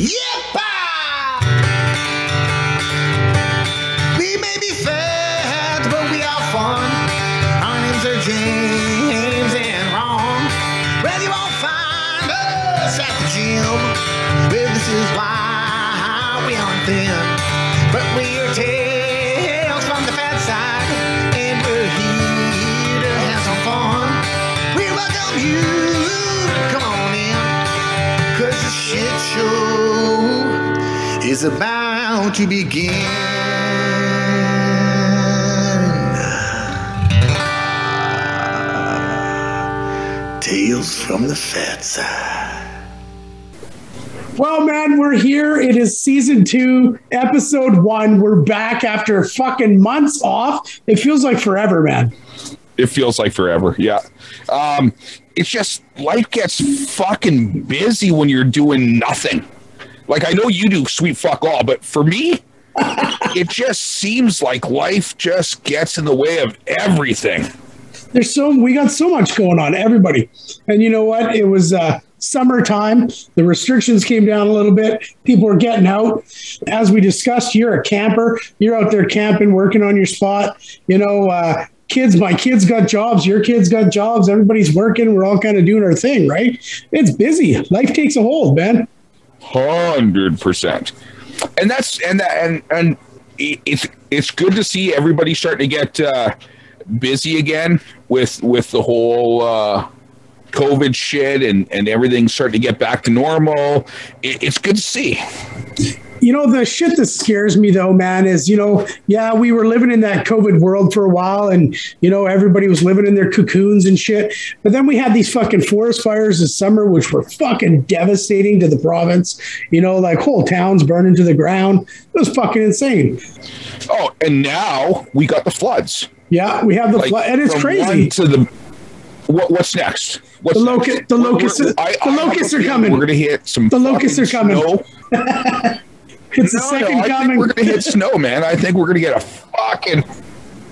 Yeppa! We may be fat, but we are fun. Our names are James and Ron. You find us at the gym. Well, this is why we aren't thin. But we're tales from the fat side, and we're here to have some fun. We welcome you come on in. Cause the shit show is about to begin. Tales from the Fat Side. Well, man, we're here. It is season two, episode one. We're back after fucking months off. It feels like forever, man. it feels like forever. Yeah. Um, it's just life gets fucking busy when you're doing nothing. Like I know you do sweet fuck all, but for me, it just seems like life just gets in the way of everything. There's so we got so much going on, everybody. And you know what? It was uh summertime. The restrictions came down a little bit. People are getting out. As we discussed, you're a camper. You're out there camping, working on your spot. You know, uh kids, my kids got jobs, your kids got jobs, everybody's working, we're all kind of doing our thing, right? It's busy. Life takes a hold, man. Hundred percent. And that's and that and and it's it's good to see everybody starting to get uh, busy again with with the whole uh, COVID shit and and everything starting to get back to normal. It, it's good to see. You know, the shit that scares me though, man, is, you know, yeah, we were living in that COVID world for a while and, you know, everybody was living in their cocoons and shit. But then we had these fucking forest fires this summer, which were fucking devastating to the province. You know, like whole towns burning to the ground. It was fucking insane. Oh, and now we got the floods. Yeah, we have the Like, flood, and it's crazy. To the what, what's next? What's The next? locu- the locusts- we're- the I- locusts are coming. We're gonna hit some. The locusts are coming. It's the No, second no, I think we're gonna hit snow, man. I think we're gonna get a fucking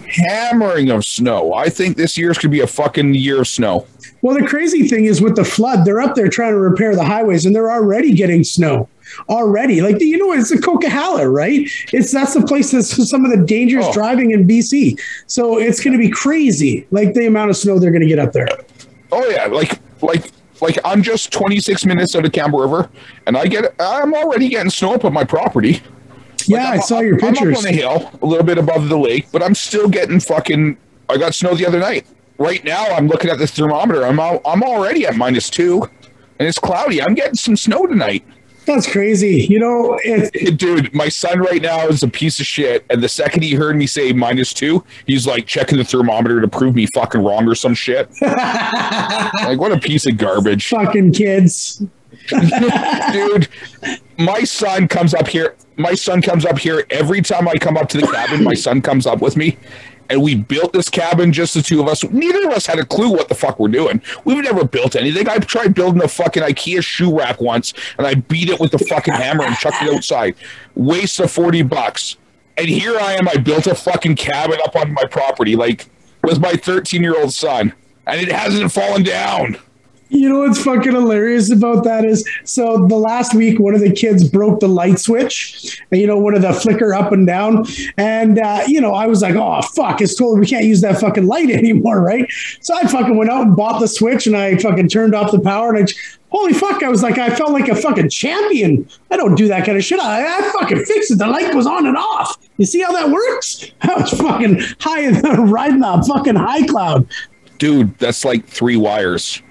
hammering of snow. I think this year's gonna be a fucking year of snow. Well, the crazy thing is with the flood, they're up there trying to repair the highways and they're already getting snow. Already, like you know, it's the Coquihalla, right? It's that's the place that's some of the dangerous Oh. driving in BC. So it's going to be crazy, like the amount of snow they're going to get up there. Oh yeah, like like like I'm just 26 minutes out of Campbell River, and I get I'm already getting snow up on my property. yeah, I I'm- saw your I'm pictures. up on the hill, a little bit above the lake, but I'm still getting fucking. I got snow the other night. Right now, I'm looking at the thermometer. I'm al- I'm already at minus two, and it's cloudy. I'm getting some snow tonight. That's crazy. You know, it, Dude, my son right now is a piece of shit. And the second he heard me say minus two, he's like checking the thermometer to prove me fucking wrong or some shit. like, what a piece of garbage. fucking kids. Dude, my son comes up here. My son comes up here every time I come up to the cabin. My son comes up with me. And we built this cabin, just the two of us. Neither of us had a clue what the fuck we're doing. We've never built anything. I tried building a fucking IKEA shoe rack once, and I beat it with the fucking hammer and chucked it outside. Waste of 40 bucks. And here I am. I built a fucking cabin up on my property, like with my 13 year old son, and it hasn't fallen down. You know what's fucking hilarious about that is so the last week one of the kids broke the light switch, and you know one of the flicker up and down, and uh, you know I was like, oh fuck, it's totally we can't use that fucking light anymore, right? So I fucking went out and bought the switch, and I fucking turned off the power, and I. Holy fuck! I was like, I felt like a fucking champion. I don't do that kind of shit. I, I fucking fixed it. The light goes on and off. You see how that works? I was fucking high, riding the fucking high cloud. Dude, that's like three wires.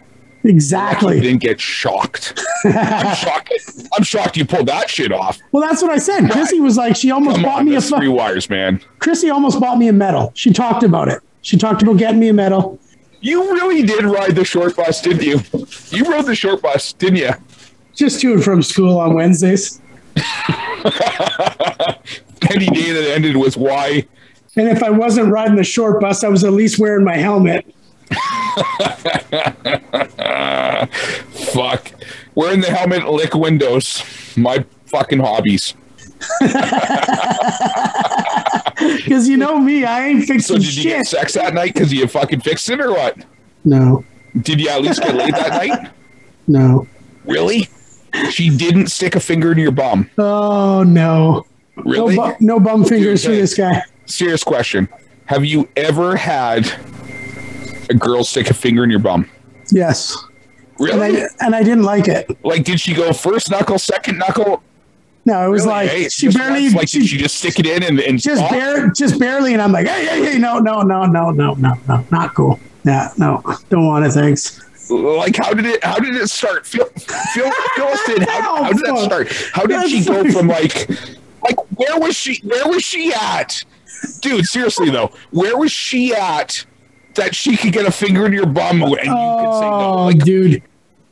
Exactly. Didn't get shocked. I'm shocked. I'm shocked you pulled that shit off. Well, that's what I said. Chrissy was like, she almost Come bought on, me a fu- three wires, man. Chrissy almost bought me a medal. She talked about it. She talked about getting me a medal. You really did ride the short bus, didn't you? You rode the short bus, didn't you? Just to and from school on Wednesdays. Any day that ended with Y. And if I wasn't riding the short bus, I was at least wearing my helmet. Fuck. Wearing the helmet, lick windows. My fucking hobbies. Because you know me, I ain't fixing So fixing did you shit. get sex that night because you fucking fixed it or what? No, Did you at least get laid that night? no. Really? She didn't stick a finger in your bum. Oh no. Really? No, bu- no bum fingers for this guy. Serious question. Have you ever had a girl stick a finger in your bum? Yes. And Really? I and I didn't like it. like, did she go first knuckle, second knuckle? No, it was Really? like Hey, she barely like, she, did she just stick it in and, and just stop? bare just barely and I'm like, hey, hey, hey, no, no, no, no, no, no, no, not cool. Yeah, no, don't want it, thanks. like how did it how did it start fill us in how, how did that start how did she go from like like where was she where was she at dude seriously though where was she at that she could get a finger in your bum and you could say no. Oh, like dude.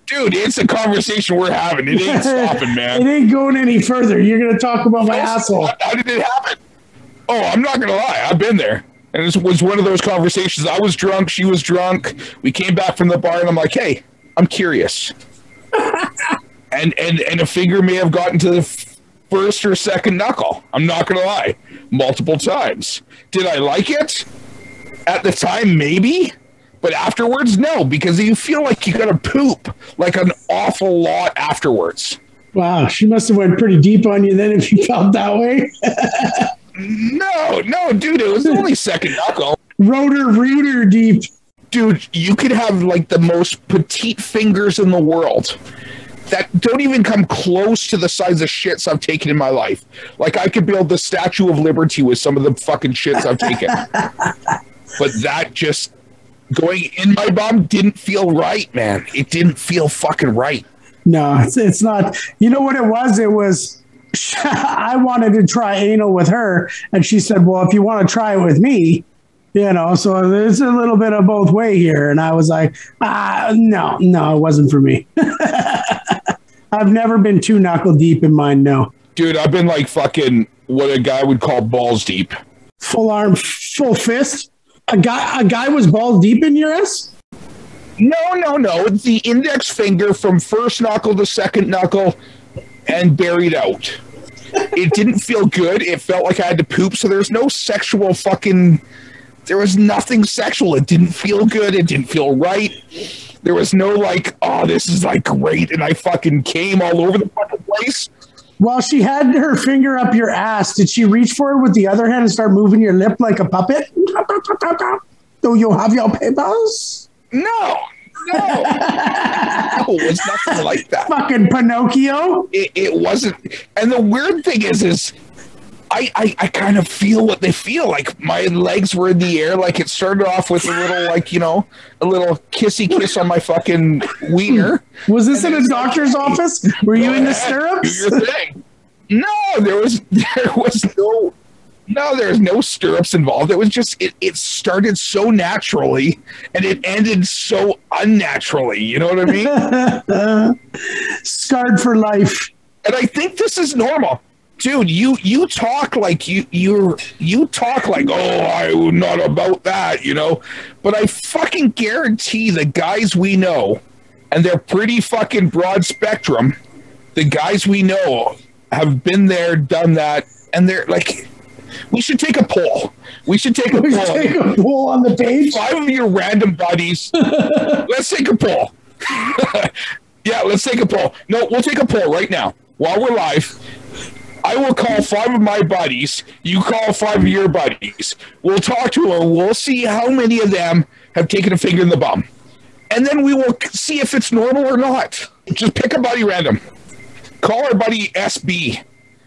dude it's a conversation we're having. It ain't stopping man. It ain't going any further. You're gonna talk about my asshole. how, did it happen? Oh i'm not gonna lie. I've been there. And it was one of those conversations. I was drunk. She was drunk. We came back from the bar and i'm like hey i'm curious. And and and a finger may have gotten to the f- first or second knuckle. I'm not gonna lie. Multiple times. Did i like it at the time maybe but afterwards no because you feel like you gotta poop like an awful lot afterwards Wow, she must have went pretty deep on you then if you felt that way. no no dude it was only second knuckle Roto-Rooter deep. dude, you could have like the most petite fingers in the world that don't even come close to the size of shits I've taken in my life. Like I could build the Statue of Liberty with some of the fucking shits I've taken. but that just going in my bum didn't feel right, man. It didn't feel fucking right. No, it's, it's not. You know what it was? It was. I wanted to try anal with her, and she said, "Well, if you want to try it with me, you know." So there's a little bit of both way here, and I was like, "Ah, no, no, it wasn't for me." I've never been too knuckle deep in mine. No, Dude, I've been like fucking what a guy would call balls deep. full arm, full fist. A guy, a guy was balls deep in your ass. No, no, no. The index finger from first knuckle to second knuckle and buried out. It didn't feel good. It felt like I had to poop. So there's no sexual fucking. There was nothing sexual. It didn't feel good. It didn't feel right. There was no like, oh, this is like great. And I fucking came all over the fucking place. While she had her finger up your ass, did she reach for it with the other hand and start moving your lip like a puppet? Do you have your papers? No, no. no, it was nothing like that. Fucking Pinocchio. it, it wasn't and the weird thing is is I, I I kind of feel what they feel like my legs were in the air like it started off with a little like you know a little kissy kiss on my fucking wiener Was this in a doctor's office? Were you in the stirrups? do your thing no there was there was no no there was no stirrups involved it was just it, it started so naturally and it ended so unnaturally you know what i mean Scarred for life. and I think this is normal. Dude, you you talk like you you you talk like oh I'm not about that, you know. But I fucking guarantee the guys we know, and they're pretty fucking broad spectrum. The guys we know have been there, done that, and they're like, we should take a poll. We should take a We poll. take a poll on the page. Five of your random buddies. let's take a poll. yeah, let's take a poll. No, we'll take a poll right now while we're live. I will call five of my buddies. You call five of your buddies. We'll talk to them. We'll see how many of them have taken a finger in the bum. And then we will see if it's normal or not. Just pick a buddy random. Call our buddy SB.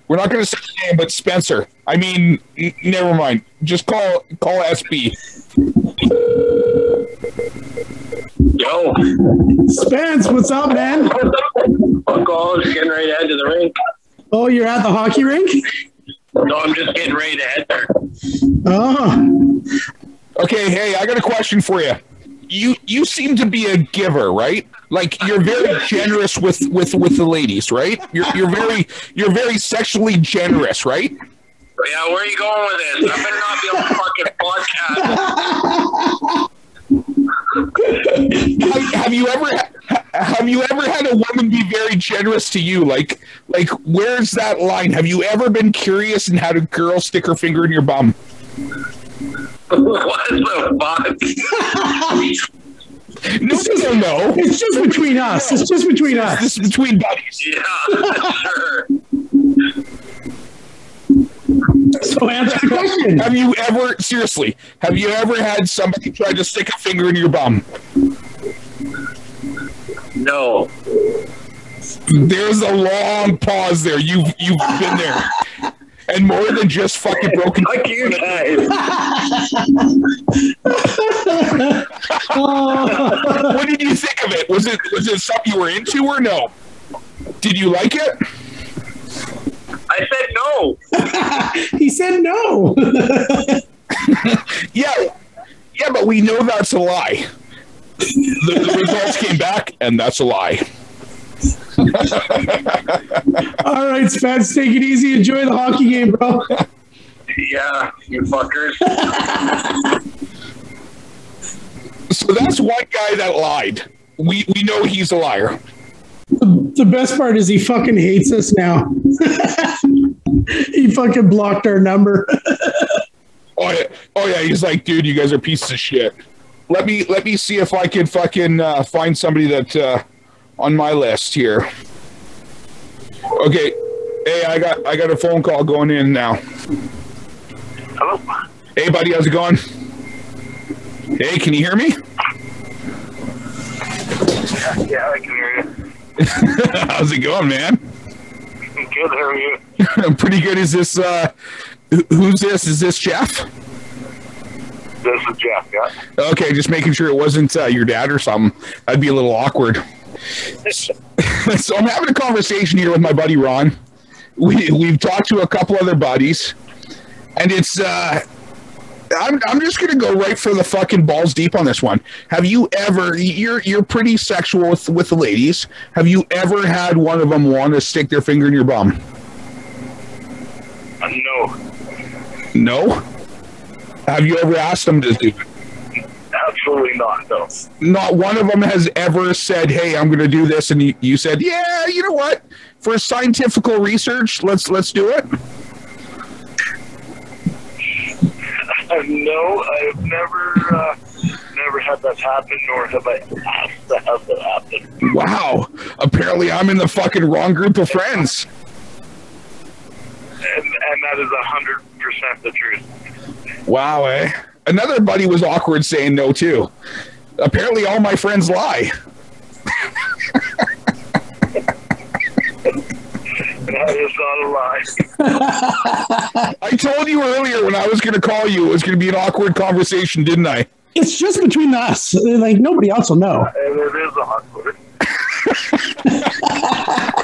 We're not going to say his name, but Spencer. I mean, n- never mind. Just call call SB. Yo, Spence, what's up, man? fuck all, just getting ready to head to the rink. Oh, you're at the hockey rink? No, I'm just getting ready to head there. Oh, Okay, hey, I got a question for you. You you seem to be a giver, right? Like you're very generous with with with the ladies, right? You're you're very you're very sexually generous, right? Yeah, where are you going with this? I better not be on the fucking podcast. Have, have you ever have you ever had a woman be very generous to you? Like like where's that line? Have you ever been curious and had a girl stick her finger in your bum? what the fuck? Nobody will no. It's just between us. It's just between us. This is between buddies. Yeah, sure. So answer the question. Have you ever, seriously, have you ever had somebody try to stick a finger in your bum? No. There's a long pause there. You've you've been there, and more than just fucking broken. Fuck you guys. What did you think of it? Was it was it something you were into or no? Did you like it? I said no. he said no. Yeah, yeah, but we know that's a lie. The, the results came back, and that's a lie. All right, Spence, take it easy. Enjoy the hockey game, bro. Yeah, you fuckers. So that's one guy that lied. We we know he's a liar. The best part is he fucking hates us now. he fucking blocked our number. Oh yeah, oh yeah. He's like, dude, you guys are pieces of shit. Let me let me see if I can fucking uh, find somebody that uh, on my list here. Okay, hey, I got I got a phone call going in now. Hello? Hey, buddy, how's it going? Hey, can you hear me? Yeah, I can hear you. how's it going, man? Good, how are you? I'm pretty good. Is this uh, who's this? Is this Jeff? This is Jeff, yeah? Okay, just making sure it wasn't uh, your dad or something. That'd be a little awkward. so I'm having a conversation here with my buddy Ron. We we've talked to a couple other buddies, and it's uh, I'm I'm just gonna go right for the fucking balls deep on this one. Have you ever? You're you're pretty sexual with with the ladies. Have you ever had one of them want to stick their finger in your bum? Uh, no, No. Have you ever asked them to do it? absolutely not, no. not one of them has ever said, "Hey, I'm going to do this," and you, you said, "Yeah, you know what? For scientific research, let's let's do it." Uh, no, I've never, uh, never had that happen, nor have I asked to have that happen. Wow! Apparently, I'm in the fucking wrong group of friends. And, and that is a hundred percent the truth. Wow, eh? Another buddy was awkward saying no too. Apparently, all my friends lie. That is not a lie. I told you earlier when I was going to call you, it was going to be an awkward conversation, didn't I? It's just between us. Like nobody else will know. And it is awkward.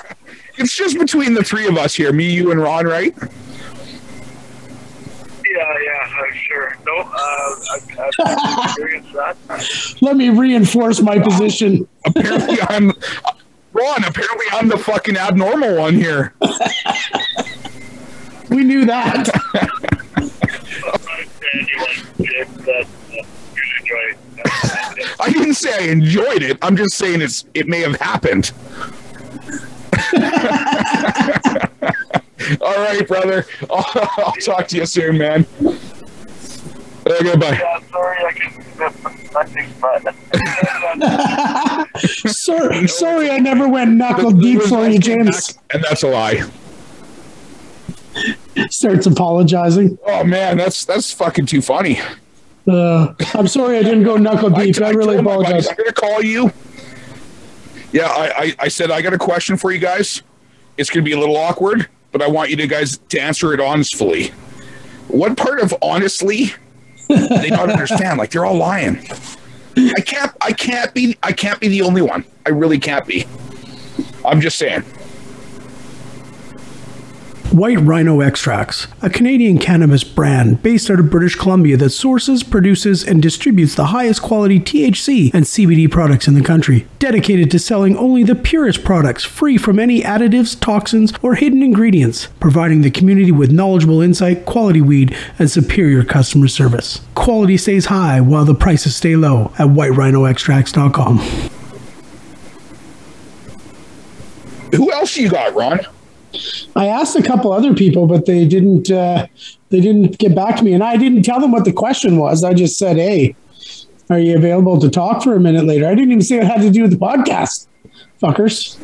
It's just between the three of us here, me, you, and Ron, right? Yeah, yeah, I'm sure. No, uh, I've, I've experienced that. Let me reinforce my position. Apparently, I'm Ron. Apparently, I'm the fucking abnormal one here. We knew that. Anyway, it, that, you enjoy it. I didn't say I enjoyed it. I'm just saying it's it may have happened. All right, brother. I'll, I'll talk to you soon, man. Okay, bye. Yeah, sorry, I can sorry, sorry, I never went knuckle deep for you, James. And that's a lie. Starts apologizing. Oh man, that's that's fucking too funny. Uh, I'm sorry I didn't go knuckle deep. I, really told my buddies, apologize. I'm gonna call you. Yeah, I, I I said I got a question for you guys. It's gonna be a little awkward, but I want you to guys to answer it honestly. What part of honestly they don't understand? Like they're all lying. I can't I can't be I can't be the only one. I really can't be. I'm just saying. White Rhino Extracts, a Canadian cannabis brand based out of British Columbia that sources, produces, and distributes the highest quality THC and CBD products in the country. Dedicated to selling only the purest products free from any additives, toxins, or hidden ingredients, providing the community with knowledgeable insight, quality weed, and superior customer service. Quality stays high while the prices stay low at whiterhinoextracts.com. Who else you got, Ron? I asked a couple other people, but they didn't. Uh, they didn't get back to me, and I didn't tell them what the question was. I just said, "Hey," Are you available to talk for a minute later? I didn't even say it had to do with the podcast. Fuckers.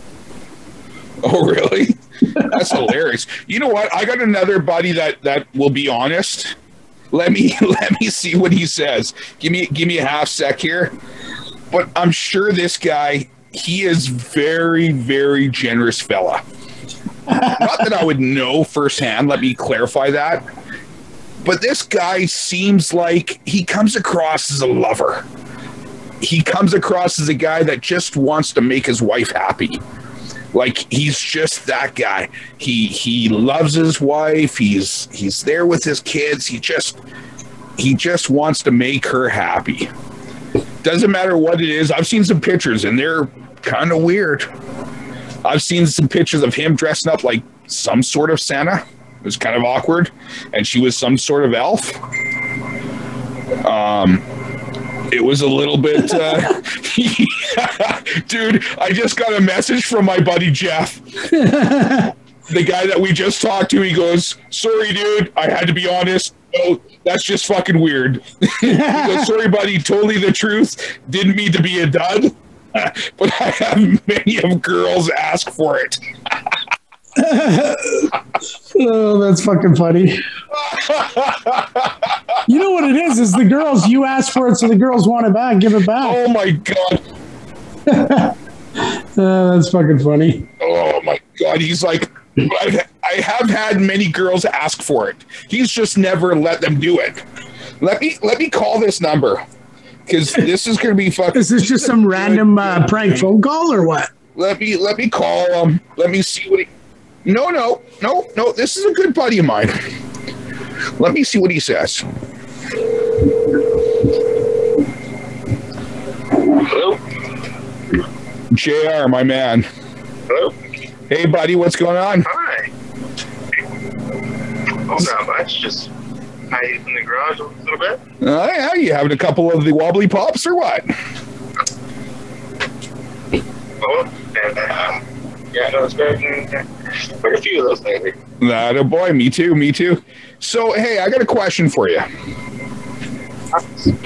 Oh, really? That's hilarious. You know what? I got another buddy that that will be honest. Let me let me see what he says. Give me give me a half sec here. But I'm sure this guy, he is very very generous fella. Not that I would know firsthand. Let me clarify that. But this guy seems like he comes across as a lover. He comes across as a guy that just wants to make his wife happy. Like he's just that guy. He he loves his wife. He's he's there with his kids. He just he just wants to make her happy. Doesn't matter what it is. I've seen some pictures and they're kind of weird. I've seen some pictures of him dressing up like some sort of Santa. It was kind of awkward, and she was some sort of elf. Um, it was a little bit, uh, dude. I just got a message from my buddy Jeff, the guy that we just talked to. He goes, "Sorry, dude. I had to be honest. No, that's just fucking weird." he goes, "Sorry, buddy. Totally the truth. Didn't mean to be a dud." but I have many of girls ask for it. Oh, that's fucking funny. You know what it is? Is the girls you ask for it, so the girls want it back, give it back. Oh my god! Uh, that's fucking funny. Oh my god! He's like, I've, I have had many girls ask for it. He's just never let them do it. Let me let me call this number because this is going to be fucking. Is this just some random uh, prank phone call or what? Let me let me call him. Let me see what he. No, no, no, no. This is a good buddy of mine. Let me see what he says. Hello? Jr. My man. Hello? Hey, buddy. What's going on? Hi. Oh, not much. Just hiding in the garage a little bit. Oh yeah, you having a couple of the wobbly pops or what? Oh, and, uh, yeah, no, it's been quite a few of those lately. That a boy. Me too. Me too. So hey, I got a question for you.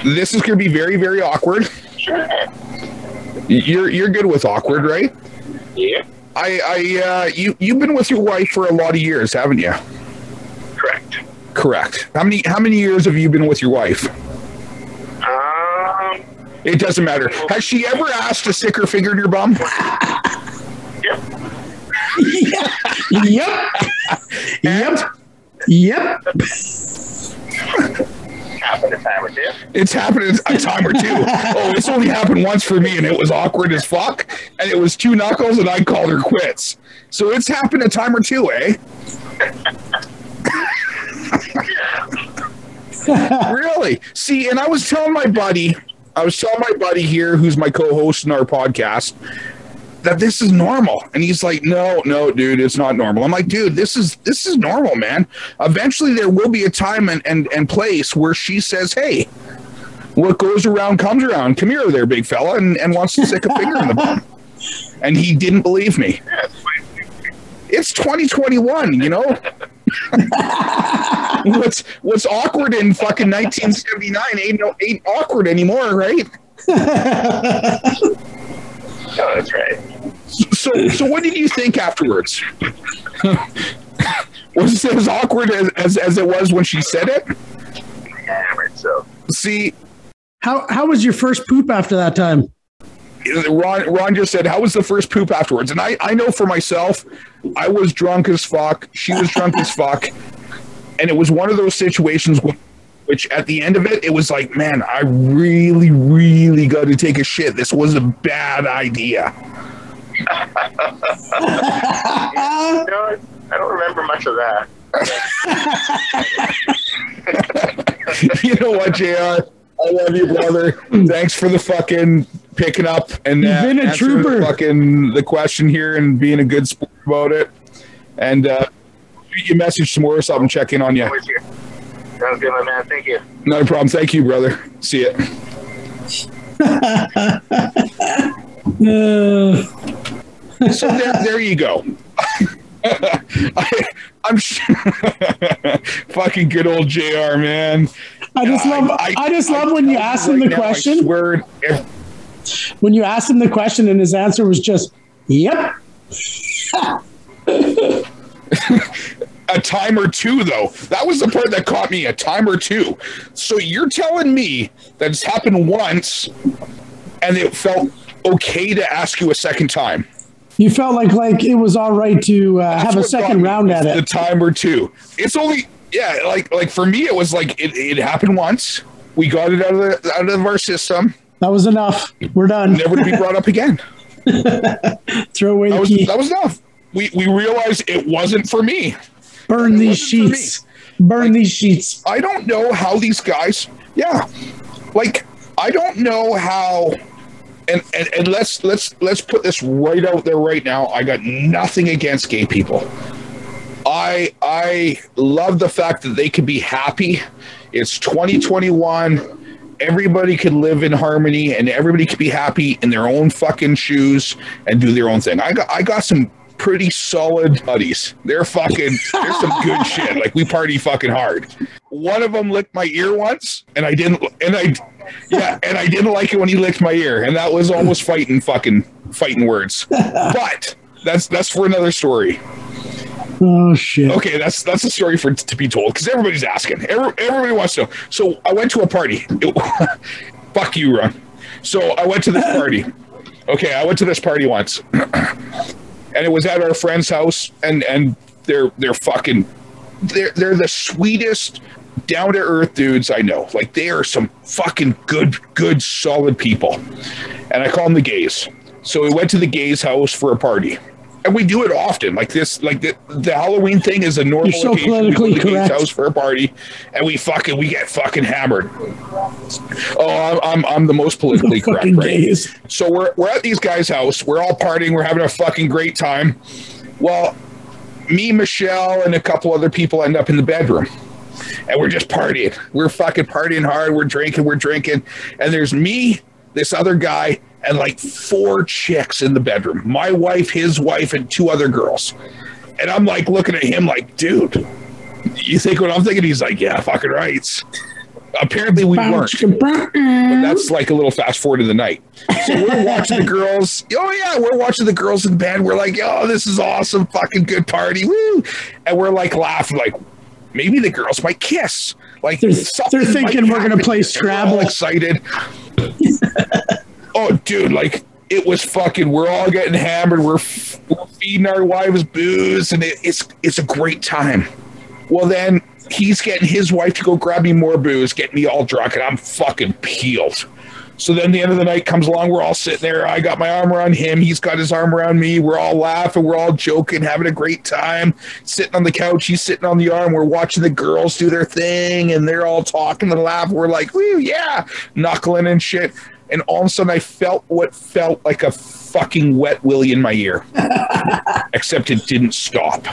This is going to be very very awkward. Sure. You're you're good with awkward, right? Yeah, I I uh, you you've been with your wife for a lot of years, haven't you? Correct. How many how many years have you been with your wife? Um, It doesn't matter. Has she ever asked to stick her finger in your bum? yep. Yep. yep. Yep. Happened a time or two. It's happened a time or two. Oh, it's only happened once for me, and it was awkward as fuck. And it was two knuckles, and I called her quits. So it's happened a time or two, eh? really? See, and I was telling my buddy, I was telling my buddy here, who's my co-host in our podcast, that this is normal. And he's like, no, no, dude, it's not normal. I'm like, dude, this is this is normal, man. Eventually there will be a time and and, and place where she says, Hey, what goes around comes around. Come here there, big fella, and, and wants to stick a finger in the bum. And he didn't believe me. It's 2021, you know? what's what's awkward in fucking 1979 ain't no ain't awkward anymore, right? No, oh, that's right. So so what did you think afterwards? was it as awkward as, as, as it was when she said it? Hammered, so. See, How how was your first poop after that time? Ron Ron just said, "How was the first poop afterwards?" And I I know for myself, I was drunk as fuck. She was drunk as fuck, and it was one of those situations wh- which at the end of it, it was like, man, I really really got to take a shit. This was a bad idea. No, I don't remember much of that. you know what, Jr. I love you, brother. Thanks for the fucking picking up and You've uh, been a answering trooper. The fucking the question here and being a good sport about it. And uh, shoot you a message tomorrow or something. Check in on you. Always here. Sounds good, my man. Thank you. No a problem. Thank you, brother. See it. Uh, So there, there you go. I, I'm sh- fucking good old Jr. Man. I just love. I, just love when you tell ask him the right now, I question. swear, if- When you asked him the question, and his answer was just, "Yep." a time or two though. That was the part that caught me a time or two. So you're telling me that it's happened once and it felt okay to ask you a second time. You felt like like it was all right to uh, have a That's what got second round at the it. time or two. It's only yeah like like for me it was like it, it happened once. We got it out of the, out of our system That was enough. We're done. never to be brought up again Throw away that the was key. that was enough we we realized it wasn't for me Burn these for me. sheets. Burn these sheets. I don't know how these guys, yeah, like I don't know how. And, and and let's let's let's put this right out there right now. I got nothing against gay people. I I love the fact that they can be happy. It's 2021. Everybody could live in harmony and everybody could be happy in their own fucking shoes and do their own thing. I got I got some pretty solid buddies. They're fucking they're some good shit. Like we party fucking hard. One of them licked my ear once and I didn't and I yeah, and I didn't like it when he licked my ear and that was almost fighting fucking fighting words. But that's that's for another story. Oh shit. Okay, that's that's a story for to be told because everybody's asking. Every, everybody wants to know. So I went to a party. It- fuck you, Ron. So I went to this party. Okay, I went to this party once, and it was at our friend's house, and and they're they're fucking they're they're the sweetest down to earth dudes I know. Like they are some fucking good good solid people, and I call them the gays. So we went to the gays' house for a party. And we do it often, like this, like the, the Halloween thing is a normal You're so occasion. We go to the correct. house for a party, and we fucking we get fucking hammered. Oh, I'm I'm, I'm the most politically correct, Fucking right? gays. So we're we're at these guys' house. We're all partying. We're having a fucking great time. Well, me, Michelle, and a couple other people end up in the bedroom. And we're just partying. We're fucking partying hard. We're drinking. We're drinking. And there's me, this other guy, and like four chicks in the bedroom. My wife, his wife, and two other girls. And I'm like looking at him like, dude, you think what I'm thinking? He's like, yeah, fucking right. Apparently we weren't but that's like a little fast forward in the night. So we're watching the girls. Oh yeah, we're watching the girls in bed. We're like, oh, this is awesome, fucking good party, woo! And we're like laughing, like maybe the girls might kiss. Like They're- they're thinking we're gonna play Scrabble. excited. oh, dude, like it was fucking. We're all getting hammered. We're, f- we're feeding our wives booze, and it, it's it's a great time. Well, then he's getting his wife to go grab me more booze, get me all drunk, and I'm fucking peeled. So then the end of the night comes along. We're all sitting there. I got my arm around him. He's got his arm around me. We're all laughing. We're all joking, having a great time. Sitting on the couch. He's sitting on the arm. We're watching the girls do their thing, and they're all talking and laughing. We're like, woo, yeah, knuckling and shit. And all of a sudden, I felt what felt like a fucking wet willy in my ear, except it didn't stop.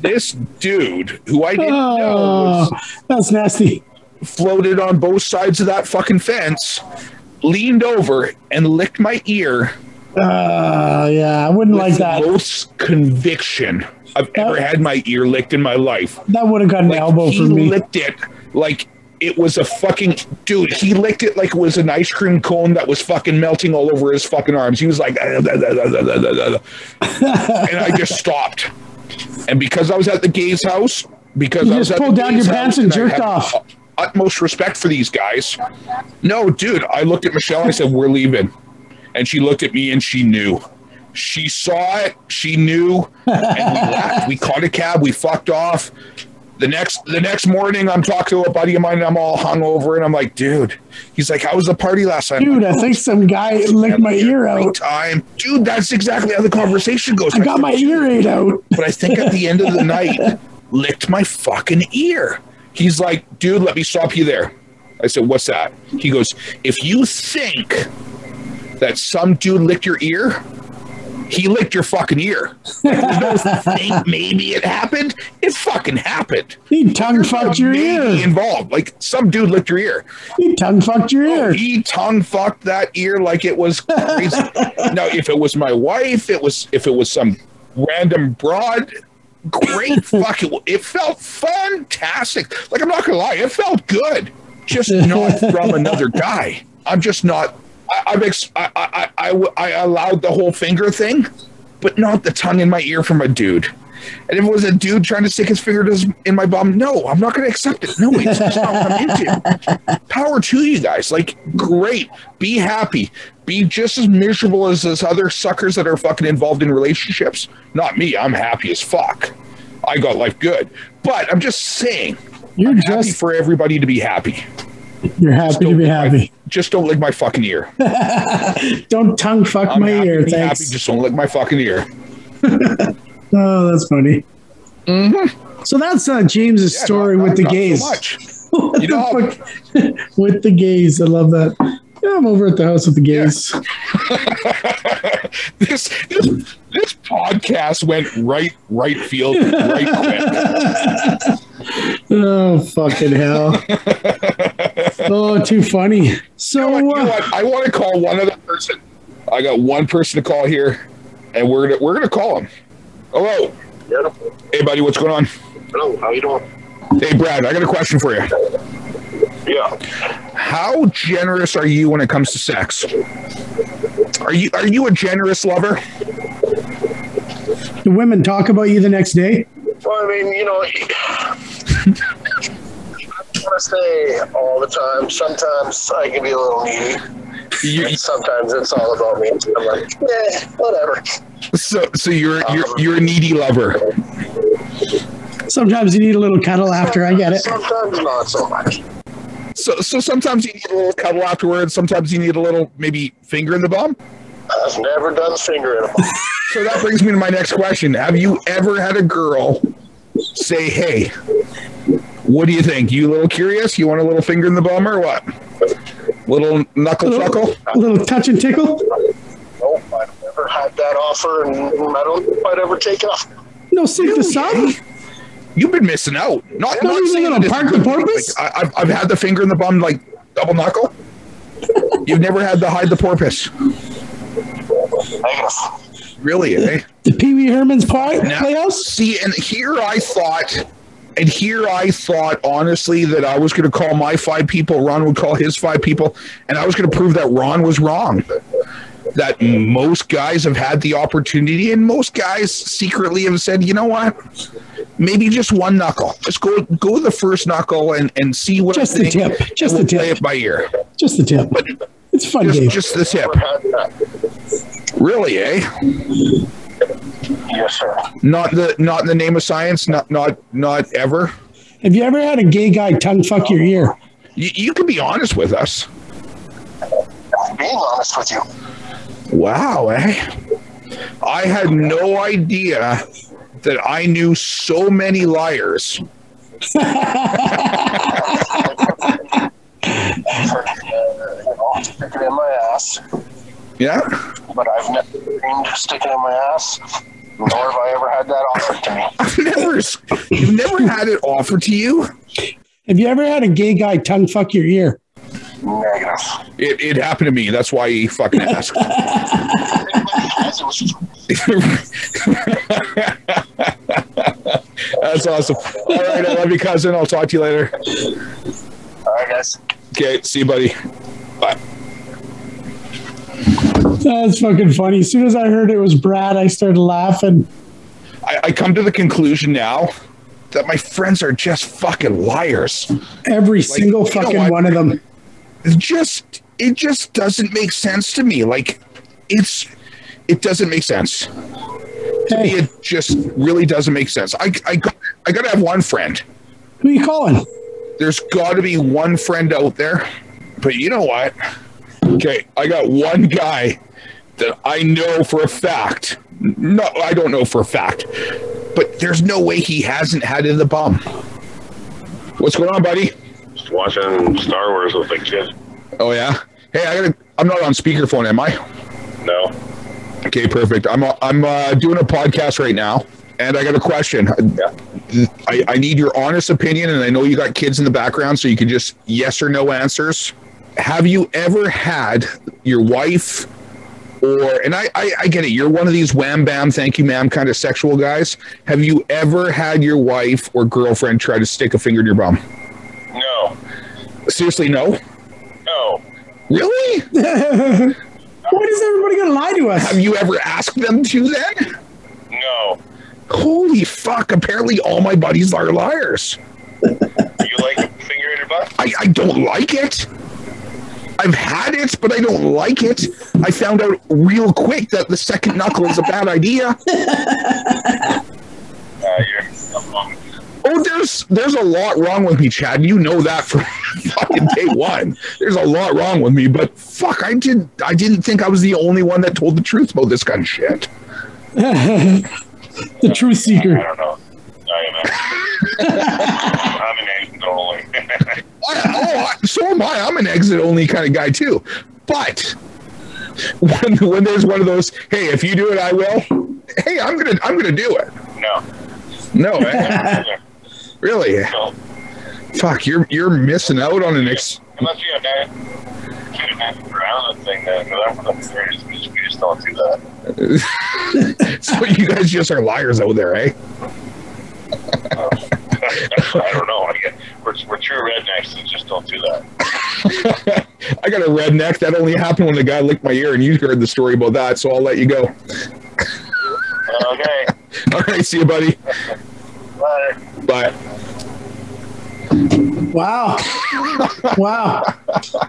This dude, who I didn't know was Oh, that's nasty. floated on both sides of that fucking fence, leaned over and licked my ear Uh, yeah, I wouldn't like that. most conviction I've ever had my ear licked in my life. That would have got an elbow from me. licked it like it was a fucking dude. He licked it like it was an ice cream cone that was fucking melting all over his fucking arms. He was like, and I just stopped. And because I was at the gay's house, because You I was just pulled down your pants and jerked off. Utmost respect for these guys. No, dude. I looked at Michelle. And I said, "We're leaving," and she looked at me and she knew. She saw it. She knew, and we left. We caught a cab. We fucked off. The next the next morning, I'm talking to a buddy of mine, and I'm all hungover, and I'm like, "Dude," he's like, "How was the party last night?" Dude, like, I think some guy licked my ear out. Time, dude. That's exactly how the conversation goes. I got my ear ate out. But I think at the end of the night, licked my fucking ear. He's like, dude, let me stop you there. I said, what's that? He goes, if you think that some dude licked your ear, he licked your fucking ear. No think maybe it happened. It fucking happened. He tongue fucked your ear. involved. Like some dude licked your ear. He tongue fucked your ear. He tongue fucked that ear like it was crazy. now, if it was my wife, it was if it was some random broad, great fucking. it. It felt fantastic. Like I'm not gonna lie, it felt good. just not from another guy. I'm just not. I, I've ex- I, I, I, I allowed the whole finger thing, but not the tongue in my ear from a dude. And if it was a dude trying to stick his finger in my bum, no, I'm not going to accept it. No, it's not what I'm into. Power to you guys. Like, great. Be happy. Be just as miserable as those other suckers that are fucking involved in relationships. Not me. I'm happy as fuck. I got life good. But I'm just saying, You're I'm happy just for everybody to be happy. you're happy to be happy. Just don't lick my fucking ear. Don't tongue fuck I'm my happy ear. be happy. Thanks. Just don't lick my fucking ear. Oh, that's funny. So that's uh, James's Mm-hmm. Yeah, story not- with the not so gays. much. What You the know- fuck? with the gays. I love that. Yeah, I'm over at the house with the gays. this, this this podcast went right right field right quick. Oh, fucking hell. oh, too funny. So, You know what? You know uh, what? I want to call one other person. I got one person to call here, and we're gonna we're gonna call him. Hello, Yeah. hey buddy, what's going on? Hello, how you doing? Hey Brad, I got a question for you. Yeah. How generous are you when it comes to sex? Are you are you a generous lover? Do women talk about you the next day. Well, I mean, you know, I want to say all the time. Sometimes I can be a little needy. You, Sometimes it's all about me. I'm like, eh, whatever. so so you're you're you're a needy lover. Sometimes you need a little cuddle after. I get it. Sometimes not so much. So so sometimes you need a little cuddle afterwards. Sometimes you need a little maybe finger in the bum. I've never done finger in a mouth. So that brings me to my next question. Have you ever had a girl say, "Hey, what do you think? You a little curious? You want a little finger in the bum or what? Little knuckle chuckle?" A little touch and tickle. Nope, I've never had that offer, and I don't know if I'd ever take it off. No, sink the sub. You've been missing out. Not, Not not even a saying little that park the thing. porpoise? Like, I, I've, I've had the finger in the bum like double knuckle. You've never had the hide the porpoise, really? Eh? The Pee Wee Herman's pie, Now- Playhouse. See, and here I thought, and here I thought honestly that I was going to call my five people, Ron would call his five people, and I was going to prove that Ron was wrong. That most guys have had the opportunity, and most guys secretly have said, you know what? Maybe just one knuckle. Just go go the first knuckle and, and see what Just I the tip. Just the we'll play tip. it by ear. Just the tip. But It's fun, just, Dave. just the tip. Never had that. Really, eh? Yes, sir. Not the not in the name of science. Not not not ever. Have you ever had a gay guy tongue fuck your ear? You, you can be honest with us. Being honest with you. Wow, eh? I had no idea that I knew so many liars. For, you know, stick it in my ass. Yeah? But I've never dreamed of sticking in my ass, nor have I ever had that offered to me. I've never you've never had it offered to you? Have you ever had a gay guy tongue fuck your ear? Negative. It, it happened to me. That's why he fucking asked. As it was That's awesome. All right, I love you, cousin. I'll talk to you later. all right, guys. Okay, see you, buddy. Bye. That's fucking funny. As soon as I heard it was Brad, I started laughing. I, I come to the conclusion now that my friends are just fucking liars. Every single you know fucking one of them. It just it just doesn't make sense to me. Like it's it doesn't make sense. To me, it just really doesn't make sense. I I got, I got to have one friend. who are you calling? There's got to be one friend out there. But you know what? Okay, I got one guy that I know for a fact. No, I don't know for a fact. But there's no way he hasn't had it in the bomb. What's going on, buddy? Just watching Star Wars with the kid. Oh yeah. Hey, I gotta. I'm not on speakerphone, am I? No. Okay, perfect. I'm uh, I'm uh, doing a podcast right now, and I got a question. I, I need your honest opinion, and I know you got kids in the background, so you can just yes or no answers. Have you ever had your wife, or and I, I I get it, you're one of these wham bam, thank you ma'am kind of sexual guys. Have you ever had your wife or girlfriend try to stick a finger in your bum? No. Seriously, no. No. Really? Why is everybody gonna lie to us? Have you ever asked them to then? No. Holy fuck! Apparently, all my buddies are liars. You like a finger in your butt? I, I don't like it. I've had it, but I don't like it. I found out real quick that the second knuckle is a bad idea. Uh, you're something wrong with you. Oh, there's there's a lot wrong with me, Chad. You know that from fucking day one. There's a lot wrong with me, but fuck, I did I didn't think I was the only one that told the truth about this kind of shit. the truth seeker. I seeker. don't know. I am a, I'm an exit only. I, oh, I, so am I. I'm an exit only kind of guy too. But when when there's one of those, hey, if you do it, I will. Hey, I'm gonna I'm gonna do it. no. No, eh? really. No. Fuck, you're you're missing out on an ex. Unless you have that shoot that ground thing, then that one up there is we just, we just don't do that. So you guys just are liars out there, eh? I don't know. I get, we're, we're true rednecks that just don't do that. I got a redneck. That only happened when the guy licked my ear, and you heard the story about that. So I'll let you go. Okay. All right, see you, buddy. Bye. Bye. Wow. wow.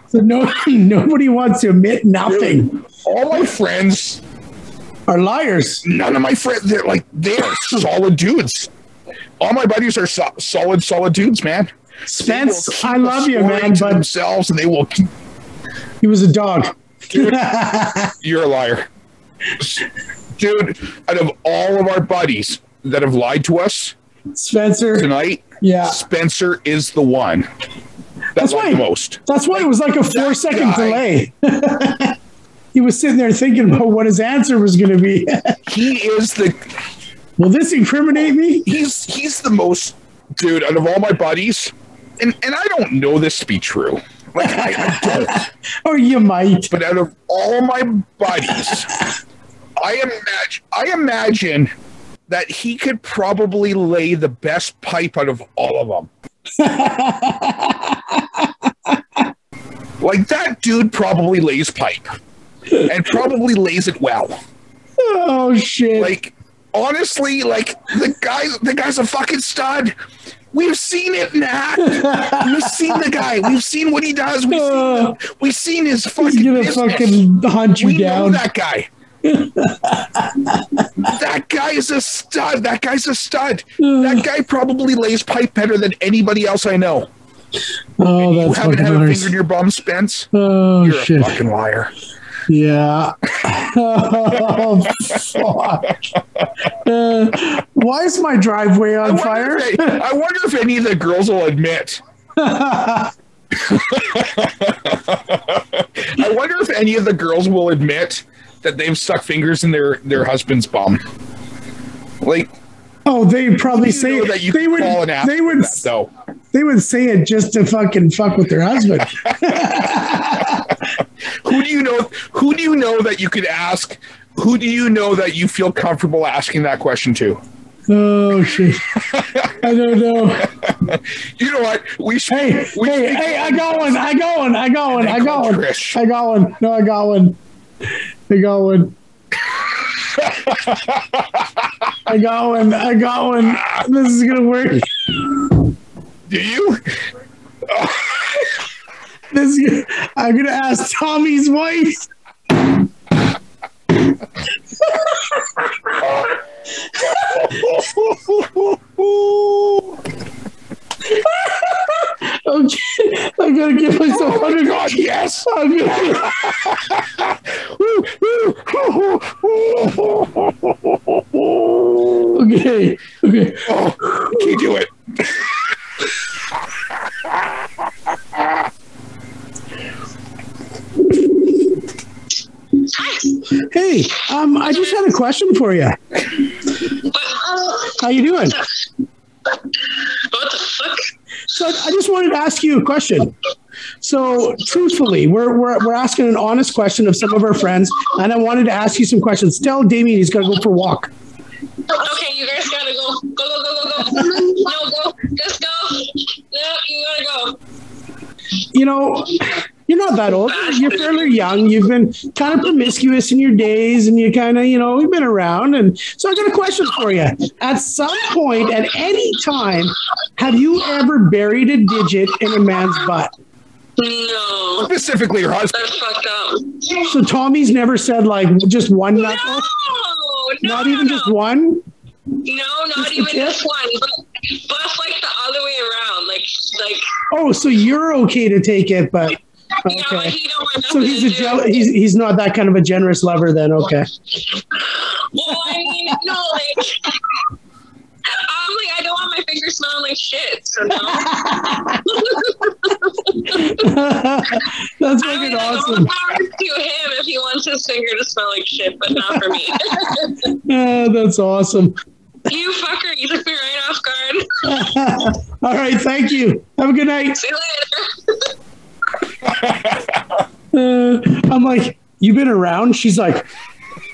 So no nobody wants to admit nothing. All my friends, Are liars. none of my friends, they're like they are solid dudes. All my buddies are so- solid, solid dudes, man. Spence, They will keep I love you, man, to but themselves, and they will. Keep, he was a dog. you're a liar, dude. Out of all of our buddies that have lied to us Spencer. tonight, Yeah. Spencer is the one that That's why- the most. That's why it was like a four second guy- delay. he was sitting there thinking about what his answer was going to be. He is the Will this incriminate me? he's he's the most dude out of all my buddies, and and I don't know this to be true. Like I, I don't, Or you might. but out of all my buddies, I imagine I imagine that he could probably lay the best pipe out of all of them. like that dude probably lays pipe, and probably lays it well. Oh shit. Like honestly, like the guy, the guy's a fucking stud. We've seen it in act. We've seen the guy. We've seen what he does. We've seen, Uh, we've seen his he's fucking gonna business. fucking hunt you we know down. that guy. That guy is a stud. That guy's a stud. That guy probably lays pipe better than anybody else I know. Oh, You that's haven't fucking had a finger in your bum, Spence. Oh You're shit. a fucking liar. Yeah. oh fuck. Uh, why is my driveway on wonder, fire? if, I wonder if any of the girls will admit. I wonder if any of the girls will admit that they've stuck fingers in their their husband's bum. Like oh, they probably say that you they would. call an ass They would. that, though. They would say it just to fucking fuck with their husband. Who do you know? Who do you know that you could ask? Who do you know that you feel comfortable asking that question to? Oh shit! I don't know. You know what? We should. Hey, we hey, should- hey! I got one! I got one! I got one! I got one! Trish. I got one! No, I got one! I got one! I got one! I got one! This is gonna work. Do you? This is I'm gonna ask Tommy's wife. Okay, I gotta give myself Oh my hundred. God! Yes. I'm gonna, a question for you. How you doing? What the fuck? So I just wanted to ask you a question. So truthfully, we're, we're, we're asking an honest question of some of our friends, and I wanted to ask you some questions. Tell Damien he's got to go for a walk. Okay, you guys gotta go. Go, go, go, go, go. No, go. Just go. No, you gotta go. you know, you're not that old. You're fairly young. You've been kind of promiscuous in your days, and you kind of, you know, you've been around. And so I got a question for you. At some point, at any time, have you ever buried a digit in a man's butt? No, Specifically, her husband. that's fucked up. So Tommy's never said like just one No, knuckle, no, not even no. just one. No, not Just even just this one. But, but like the other way around. Like, like Oh, so you're okay to take it, but yeah, okay. he So he's a to he's he's not that kind of a generous lover then. Okay. Well, I mean, no, like. I'm like, I don't want my fingers smelling like shit. So no. That's I fucking mean, all awesome. the power to him if he wants his finger to smell like shit, but not for me. Uh, that's awesome. you fucker, you took me right off guard. All right, thank you. Have a good night. See you later. Uh, I'm like, you've been around? She's like,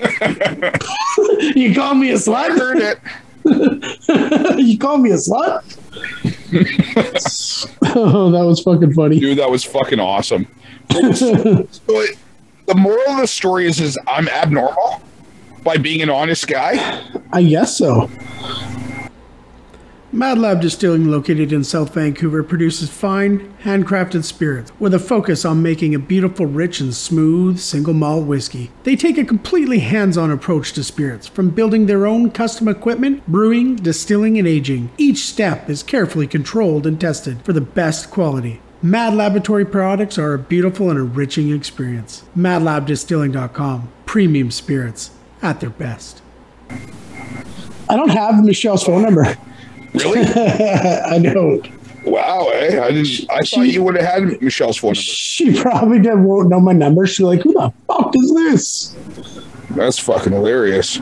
you call me a slut? heard it. you call me a slut? oh, that was fucking funny. Dude, that was fucking awesome. So it- the moral of the story is, is I'm abnormal by being an honest guy. I guess so. Mad Lab Distilling, located in South Vancouver, produces fine, handcrafted spirits with a focus on making a beautiful, rich, and smooth single malt whiskey. They take a completely hands on approach to spirits, from building their own custom equipment, brewing, distilling, and aging. Each step is carefully controlled and tested for the best quality. Mad Laboratory products are a beautiful and enriching experience. MadLabDistilling.com. Premium spirits at their best. I don't have Michelle's phone number. Really? I don't. wow, eh? I didn't. I thought you would have had Michelle's phone number. She probably did, won't know my number. She's like, who the fuck is this? That's fucking hilarious.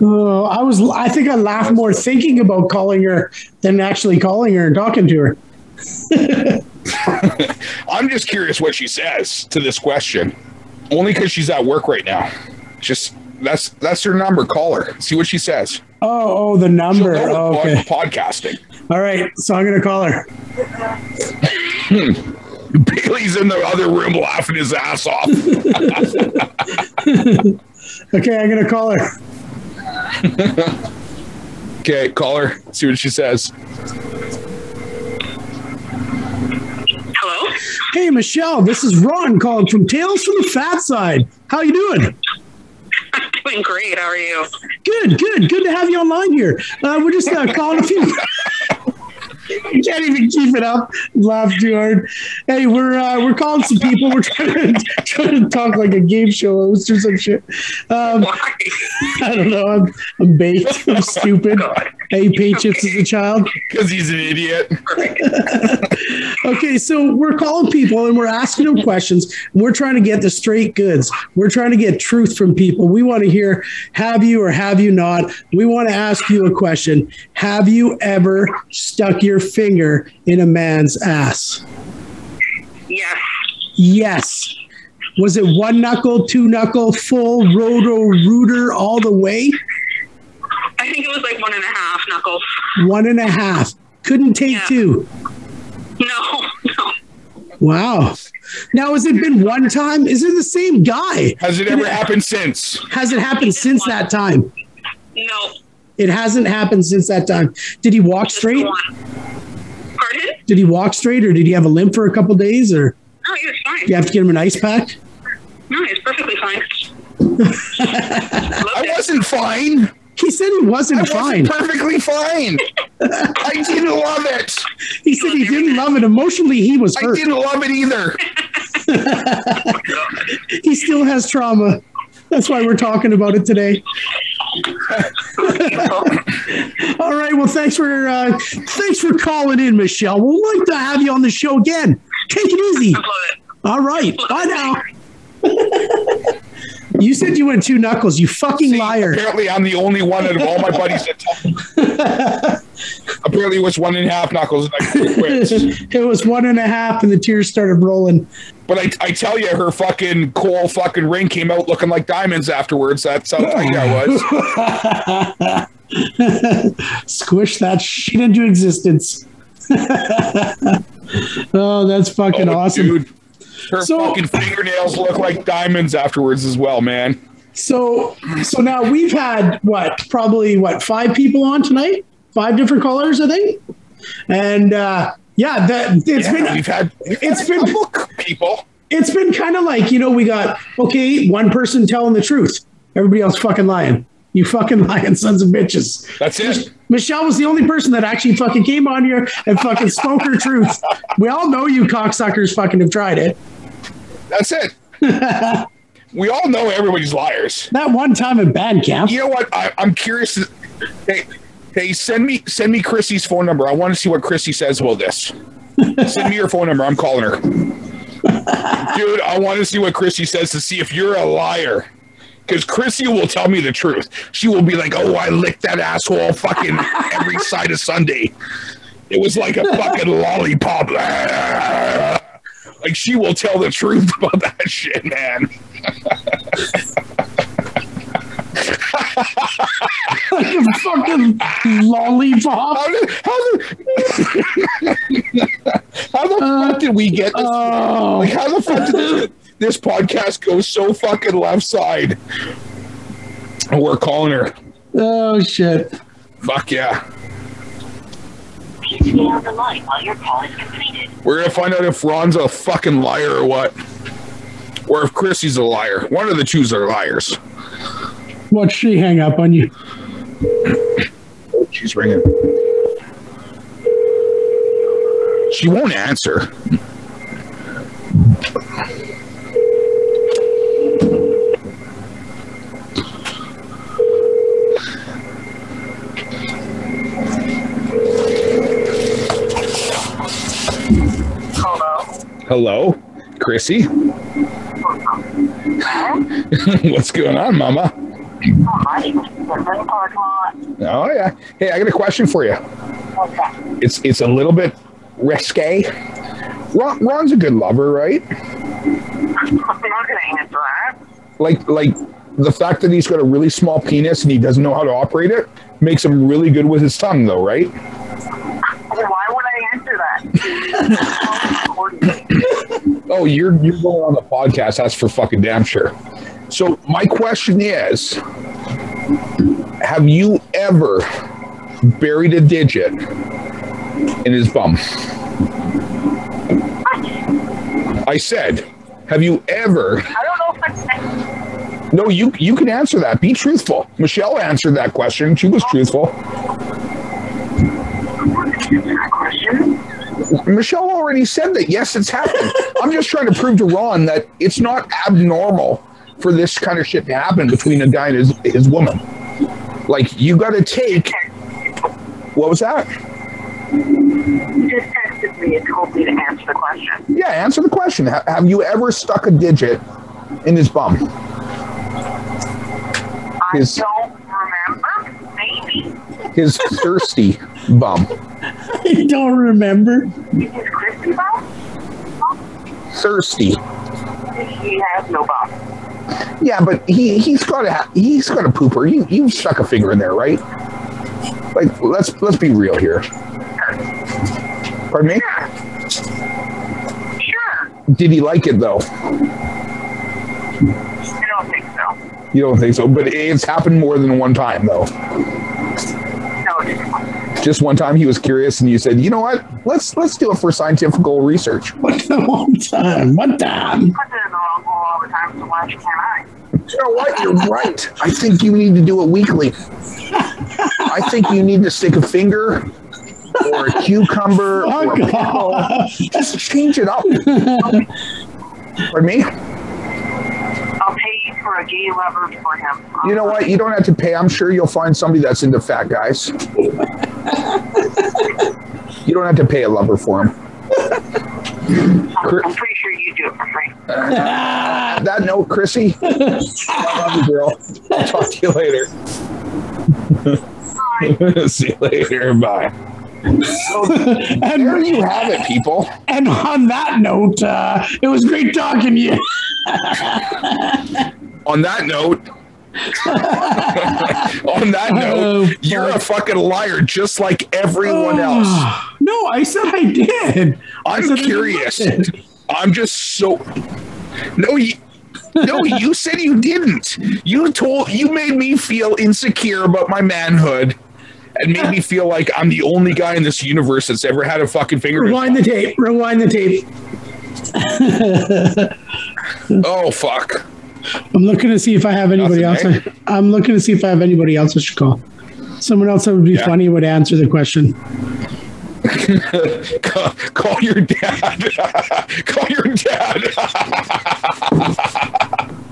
Oh, I was. I think I laughed more thinking about calling her than actually calling her and talking to her. I'm just curious what she says to this question. Only because she's at work right now. Just that's that's her number. Call her. See what she says. Oh, oh, the number. She'll know Oh, okay. Podcasting. All right. So I'm gonna call her. Hmm. Bailey's in the other room laughing his ass off. Okay, I'm gonna call her. Okay, call her. See what she says. Hello? Hey, Michelle. This is Ron calling from Tales from the Fat Side. How you doing? Doing great. How are you? Good, good, good to have you online here. Uh, we're just uh, calling a few. you can't even keep it up. Love too hard. Hey, we're uh, we're calling some people. We're trying to trying to talk like a game show host or some shit. Um, I don't know. I'm, I'm baked. I'm stupid. I ate paint chips as a child. Because he's an idiot. Okay, so we're calling people and we're asking them questions. We're trying to get the straight goods. We're trying to get truth from people. We want to hear have you or have you not. We want to ask you a question. Have you ever stuck your finger in a man's ass? Yes. Yes. Was it one knuckle, two knuckle, full Roto-Rooter all the way? I think it was like one and a half knuckles. One and a half. Couldn't take Yeah. two. No, no. Wow. Now, has it been one time? Is it the same guy? Has it ever happened since? Has it happened since that time? No. It hasn't happened since that time. Did he walk Just straight? Pardon? Did he walk straight or did he have a limp for a couple days or No, he was fine. do you have to get him an ice pack? No, he was perfectly fine. I Loved wasn't fine. He said he wasn't I fine. wasn't perfectly fine. I didn't love it. He said he didn't love it. Emotionally, he was hurt. I didn't love it either. He still has trauma. That's why we're talking about it today. All right. Well, thanks for uh, thanks for calling in, Michelle. We'd like to have you on the show again. Take it easy. All right. Bye now. You said you went two knuckles. You fucking See, liar. Apparently, I'm the only one out of all my buddies that told Apparently, it was one and a half knuckles, and I quit. it was one and a half, and the tears started rolling. But I, I tell you, her fucking coal fucking ring came out looking like diamonds afterwards. That's how tight I was. Squish that shit into existence. Oh, that's fucking Oh, awesome. dude. Her So- fucking fingernails look like diamonds afterwards as well, man. So, so now we've had what, probably what, five people on tonight? Five different callers, I think. And uh, yeah, that it's Yeah, been we've had we've it's had been- people. it's been kind of like you know we got okay, one person telling the truth, everybody else fucking lying. You fucking lying sons of bitches. That's it. Michelle was the only person that actually fucking came on here and fucking spoke her truth. We all know you cocksuckers fucking have tried it. That's it. we all know everybody's liars. That one time in band camp. You know what? I, I'm curious. Hey, hey, send me send me Chrissy's phone number. I want to see what Chrissy says about this. send me your phone number. I'm calling her. Dude, I want to see what Chrissy says to see if you're a liar. Because Chrissy will tell me the truth. She will be like, "Oh, I licked that asshole fucking every side of Sunday. It was like a fucking lollipop." Like she will tell the truth about that shit, man. like a fucking lollipop. How did how the, how the fuck did we get this? Oh, like how the fuck did this, this podcast goes so fucking left side? We're calling her. oh shit. Fuck yeah. Please stay on the line while your call is completed. We're gonna find out if Ron's a fucking liar or what. Or if Chrissy's a liar. One of the two's are liars. Watch she hang up on you. Oh, she's ringing. She won't answer. Hello. Chrissy. What's going on, Mama? Oh yeah. Hey, I got a question for you. It's it's a little bit risque. Ron, Ron's a good lover, right? Like like the fact that he's got a really small penis and he doesn't know how to operate it makes him really good with his tongue, though, right? I answer that? Oh, you're you're going on the podcast. That's for fucking damn sure. So my question is, have you ever buried a digit in his bum? I said, have you ever? I don't know if that's No, you you can answer that. Be truthful. Michelle answered that question. She was oh. truthful. That question. Michelle already said that. Yes, it's happened. I'm just trying to prove to Ron that it's not abnormal for this kind of shit to happen between a guy and his, his woman. Like you got to take. What was that? You just texted me and told me to answer the question. Yeah, answer the question. Ha- have you ever stuck a digit in his bum? I don't remember. Maybe. His thirsty bum. I don't remember. Is his crispy? Thirsty. He has no bum. Yeah, but he he's got a he's got a pooper. You you stuck a finger in there, right? Like let's let's be real here. Pardon me? Sure. Did he like it though? I don't think so. You don't think so? But it's happened more than one time though. No, it didn't. Just one time he was curious and you said, you know what? Let's let's do it for scientific research. What the one time? One time. Put it in the wrong hole all the time, so why can't I? You know what? You're right. I think you need to do it weekly. I think you need to stick a finger or a cucumber or a pickle. Just change it up. Pardon me? I'll pay you for a gay lover for him. You know what? You don't have to pay. I'm sure you'll find somebody that's into fat guys. You don't have to pay a lover for him. I'm pretty sure you do it for free. that note, Chrissy. I love you, girl. I'll talk to you later. See you later. Bye. So there And, you have it, people. and on that note, uh, it was great talking to you. On that note, on that Oh, note, you're a fucking liar, just like everyone ah. else. Oh, No, I said I did. I I'm I curious. it. I'm just so. No, you. No, you said you didn't. You told you made me feel insecure about my manhood, and made me feel like I'm the only guy in this universe that's ever had a fucking finger. Rewind the tape. Rewind the tape. Oh fuck! I'm looking to see if I have anybody Nothing, else. I'm looking to see if I have anybody else I should call. Someone else that would be Yeah. funny would answer the question. call, call your dad. call your dad.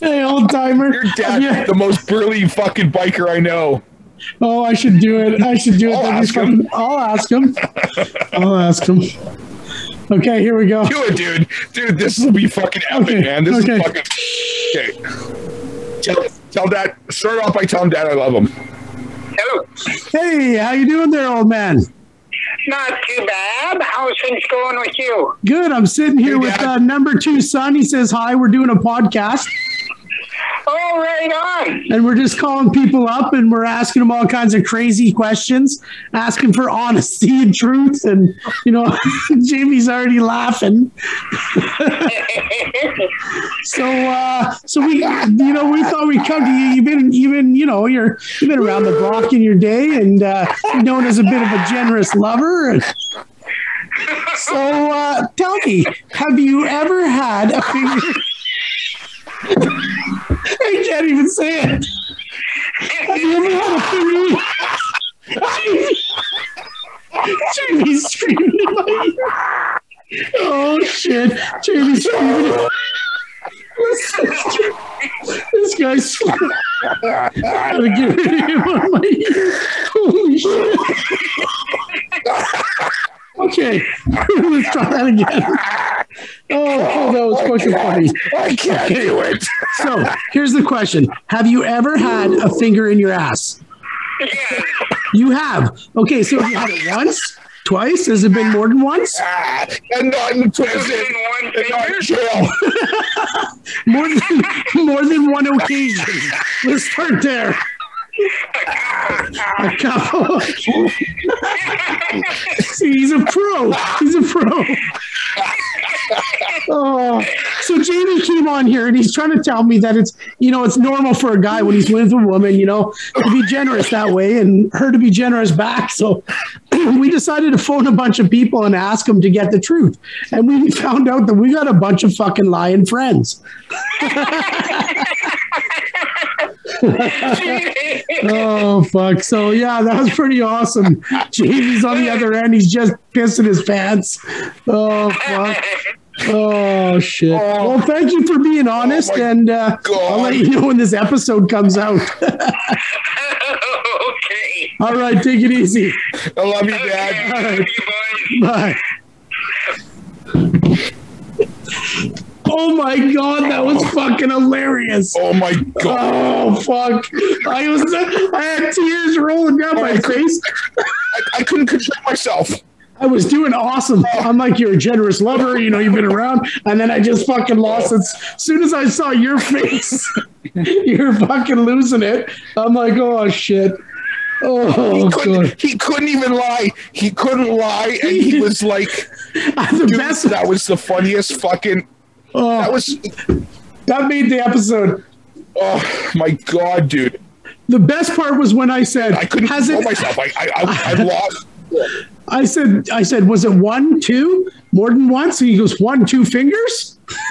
Hey, old timer. your dad, the most burly fucking biker I know. Oh, I should do it. I should do it. I'll ask him. I'll ask him. I'll ask him. Okay, here we go. Do it, dude. Dude, this will be fucking epic, Okay, man. This okay. is fucking. Okay. Tell, tell dad. Start off by telling dad I love him. Hello. Hey, how you doing there, old man? Not too bad. How's things going with you? Good. I'm sitting here Hey, with uh, number two son. He says hi. We're doing a podcast, Oh, right on. and we're just calling people up, and we're asking them all kinds of crazy questions, asking for honesty and truth. And you know, Jamie's already laughing. So, uh, so we, you know, we thought we'd come to you. You've been, you've been, you know, you're, you've been around the block in your day, and uh, known as a bit of a generous lover. And so, uh, tell me, have you ever had a finger? I can't even say it. Have you ever had a finger? Jamie's screaming in my ear. Oh shit! Jamie's screaming. this guy's gotta him on my ear. Holy shit! Okay, let's try that again. Oh, oh, that was fucking funny. I can't do it. So here's the question: Have you ever had a finger in your ass? Yeah. You have. Okay, so have you had it once, twice? Has it been more than once? Ah, and not in prison. In one And not in jail. More than more than one occasion. Let's start there. A. See, he's a pro. He's a pro. Oh, so Jamie came on here and he's trying to tell me that it's you know it's normal for a guy when he's with a woman, you know, to be generous that way and her to be generous back. So we decided to phone a bunch of people and ask them to get the truth, and we found out that we got a bunch of fucking lying friends. Oh fuck! So yeah, that was pretty awesome. Jamie's on the other end; he's just pissing his pants. Oh fuck! Oh shit! Well, thank you for being honest, my and uh, I'll let you know when this episode comes out. okay. All right, take it easy. I love you, Dad. All right, You boys. bye. Oh my god, that was fucking hilarious. Oh my god. Oh fuck! I was I had tears rolling down oh, my face. I, I couldn't control myself. I was doing awesome. I'm like, you're a generous lover, you know, you've been around. And then I just fucking lost it. As soon as I saw your face, you're fucking losing it. I'm like, oh shit. Oh, He couldn't, God. he couldn't even lie. He couldn't lie. And he was like, the dude, best. that was the funniest fucking. Oh, That was. that made the episode. Oh my god, dude. The best part was when I said, I couldn't has control it, myself. I, I, I, I lost. I said, I said, was it one, two, more than once? And he goes, one, two fingers?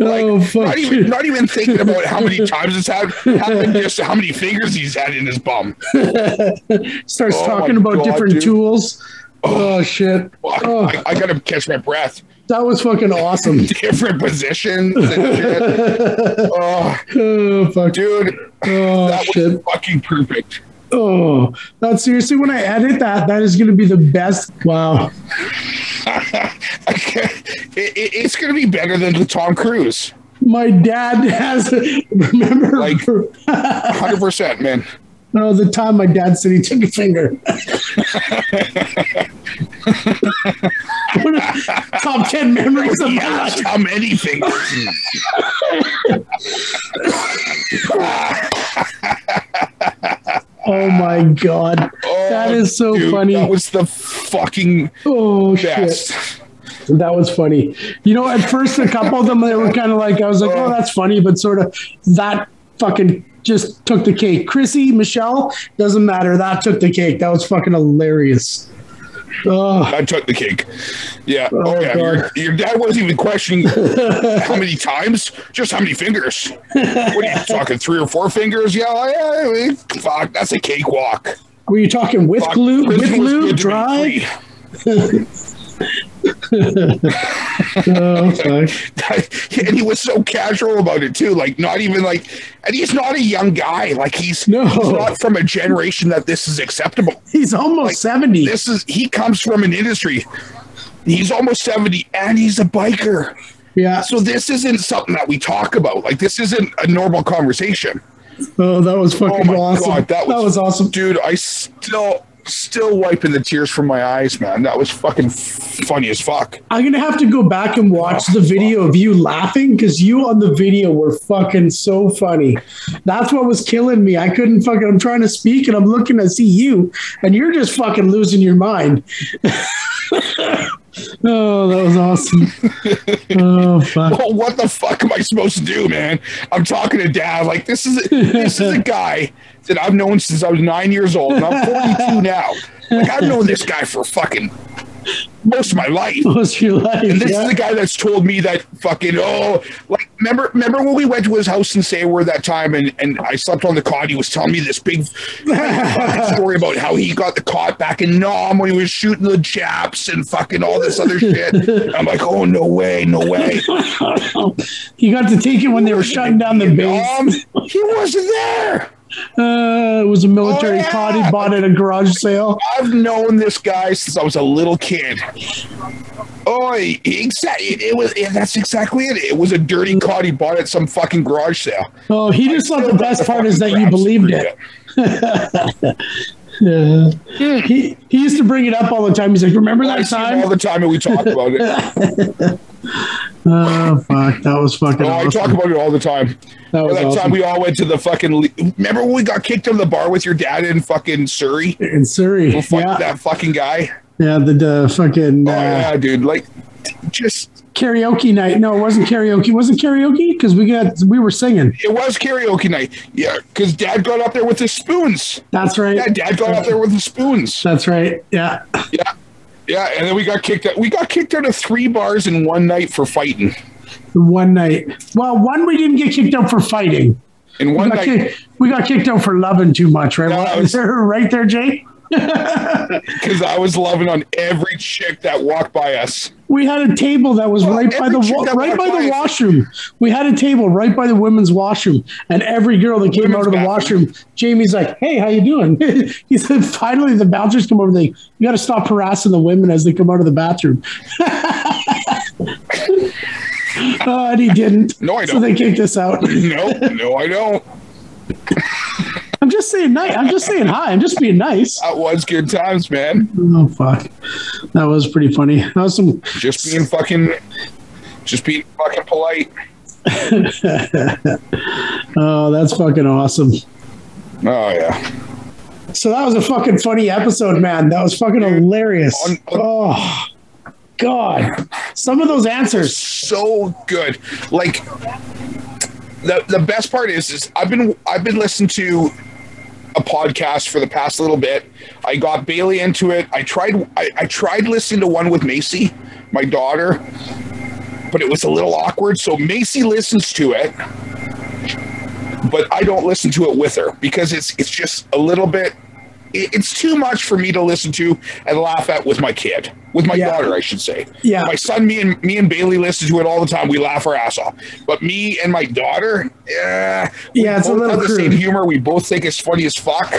oh, fuck. Not even, not even thinking about how many times it's had happened, just how many fingers he's had in his bum. Starts Oh, talking about God, different dude. tools. Oh, oh, shit. Oh, I, I gotta catch my breath. that was fucking awesome. Different positions and shit. Oh, Oh, fuck. dude, Oh, that was shit. fucking perfect. Oh, that's seriously when I edit that, that is going to be the best. Wow. It, it, it's gonna be better than the Tom Cruise. My dad has, remember, Like- Hundred percent, man. Oh, the time my dad said he took a finger. Top 10 memories of He my life. how many fingers. Oh my god, oh, that is so Oh, Dude, funny. That was the fucking oh shit. That was funny. You know, at first, a couple of them, they were kind of like, I was like, oh, oh. that's funny, but sort of that fucking just took the cake. Chrissy, Michelle, doesn't matter. That took the cake. That was fucking hilarious. Oh, I took the cake. Yeah. Oh, Oh, yeah. Your, your dad wasn't even questioning how many times, just how many fingers. What are you talking? Three or four fingers? Yeah. Oh, yeah fuck. That's a cakewalk. were you talking with Fuck, glue, with glue, dry? Oh, and he was so casual about it too. Like not even like, and he's not a young guy. Like he's, No. he's not from a generation that this is acceptable. He's almost Like, 70. This is he comes from an industry. He's almost seventy, and he's a biker. yeah. So this isn't something that we talk about. Like this isn't a normal conversation. Oh, that was Oh fucking my awesome. god, that was, awesome. dude. I still still wiping the tears from my eyes, man. That was fucking funny as fuck. I'm gonna have to go back and watch the video of you laughing because you on the video were fucking so funny. That's what was killing me. I couldn't fucking. I'm trying to speak and I'm looking to see you, and you're just fucking losing your mind. oh, that was awesome. Oh fuck. Well, what the fuck am I supposed to do, man? I'm talking to dad. Like this is this is a guy that I've known since I was nine years old, and I'm 42 now. Like I've known this guy for fucking most of my life. What's your life? And this yeah? is the guy that's told me that fucking oh like remember remember when we went to his house in Sayward that time and, and I slept on the cot he was telling me this big story about how he got the cot back in Nam when he was shooting the Japs and fucking all this other shit. I'm like oh no way no way you got to take it when they were shutting down the base. Nam he wasn't there. Uh, it was a military Oh, yeah. cot he bought at a garage sale. I've known this guy since I was a little kid. Oh, exactly. It, was. yeah, that's exactly it. It was a dirty cot he bought at some fucking garage sale. Oh, he just thought the best part is that you believed it. Yeah. He he used to bring it up all the time. He's like, "Remember I that time?" all the time, and we talk about it. Oh fuck, that was fucking Oh, I talk about it all the time. that was that awesome. time we all went to the fucking. le- Remember when we got kicked out of the bar with your dad in fucking Surrey? in Surrey, Well, fuck yeah, that fucking guy. yeah, the, the fucking Oh uh, yeah, dude. Like, just karaoke night. No, it wasn't karaoke. Was it karaoke? Because we got we were singing. it was karaoke night. Yeah, because dad got up there with the spoons. That's right. Yeah, dad got up there with the spoons. That's right. Yeah. Yeah. Yeah, and then we got kicked out. We got kicked out of three bars in one night for fighting. One night. Well, one we didn't get kicked out for fighting. In We one got, night, kicked, we got kicked out for loving too much, right? No, Well, I is was- there right there, Jay? because I was loving on every chick that walked by us. We had a table that was Well, right by the wa- that right by walked the by us- washroom. We had a table right by the women's washroom, and every girl that came out of the bathroom. washroom, Jamie's like, "Hey, how you doing?" he said, "Finally, the bouncers come over. They, you got to stop harassing the women as they come out of the bathroom." uh, and he didn't. No, I don't. So they kicked us out. No, no, I don't. I'm just saying nice. I'm just saying hi. I'm just being nice. That was good times, man. Oh fuck, that was pretty funny. That was some. Just being fucking, just being fucking polite. Oh, that's fucking awesome. Oh yeah. So that was a fucking funny episode, man. That was fucking hilarious. on- Oh, God. Some of those answers. so good. Like the the best part is is I've been I've been listening to a podcast for the past little bit. I got Bailey into it. I tried I, I tried listening to one with Macy, my daughter, but it was a little awkward. So Macy listens to it, but I don't listen to it with her because it's it's just a little bit it- it's too much for me to listen to and laugh at with my kid, with my Yeah. daughter, I should say. Yeah. My son, me and me and Bailey listen to it all the time. We laugh our ass off. But me and my daughter, yeah, we Yeah, it's a little the same humor. We both think it's funny as fuck.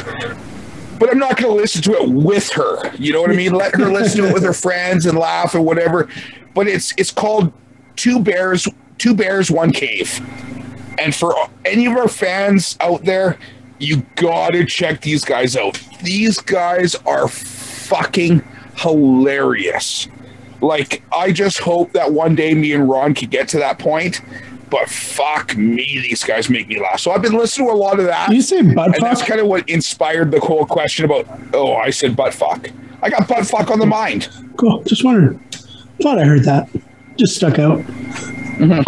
But I'm not going to listen to it with her. You know what I mean? Let her listen to it with her friends and laugh and whatever. But it's it's called Two Bears, Two Bears, One Cave. And for any of our fans out there, you gotta check these guys out. These guys are fucking hilarious. Like, I just hope that one day me and Ron can get to that point but fuck me, these guys make me laugh. So I've been listening to a lot of that. You say butt and that's kind of what inspired the whole question about, oh, I said butt fuck. I got butt fuck on the mind. Cool. Just wondered. Thought I heard that. Just stuck out. Mm-hmm.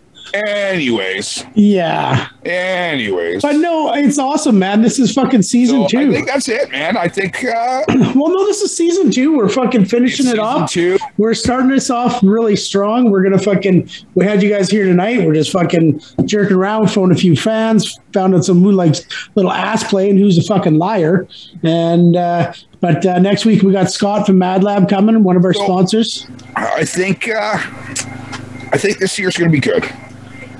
Anyways, Yeah. anyways. But no, it's awesome, man. This is fucking season So I think that's it, man. I think uh, well, no, this is season two. We're fucking finishing it off. two. We're starting this off really strong. We're gonna fucking. We had you guys here tonight. We're just fucking jerking around, phoned a few fans, found out some moonlight little ass play and who's a fucking liar. And uh, but uh, next week we got Scott from Mad Lab coming, one of our So- sponsors. I think uh, I think this year's going to be good.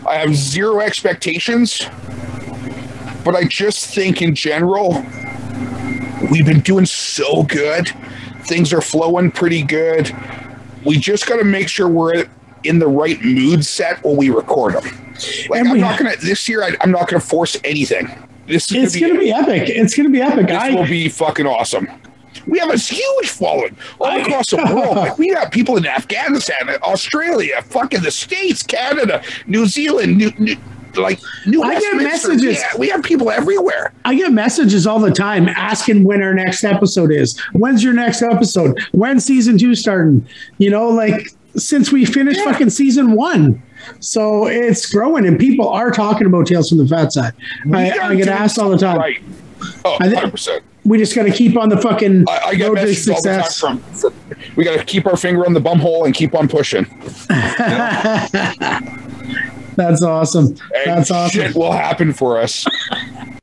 I have zero expectations, but I just think in general we've been doing so good. Things are flowing pretty good. We just got to make sure we're in the right mood set when we record them. Like And I'm not to this year. I, I'm not going to force anything. This is It's gonna be epic. It's gonna be epic. this I, will be fucking awesome. We have a huge following all across the world. Like we have people in Afghanistan, Australia, fucking the States, Canada, New Zealand, New, New like New I get messages. Yeah, we have people everywhere. I get messages all the time asking when our next episode is. When's your next episode? When's season two starting? You know, like since we finished Yeah. fucking season one. So it's growing and people are talking about Tales from the Fat Side. I, I get asked all the time. Right. Oh, I thi- 100%. We just got to keep on the fucking I, I get road to messages all the time success. from, from we got to keep our finger on the bum hole and keep on pushing. That's awesome. And That's awesome. shit will happen for us.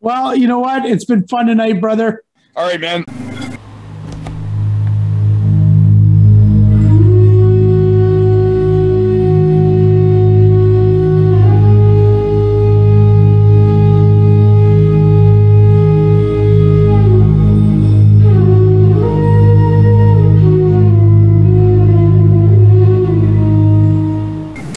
Well, you know what? It's been fun tonight, brother. All right, man.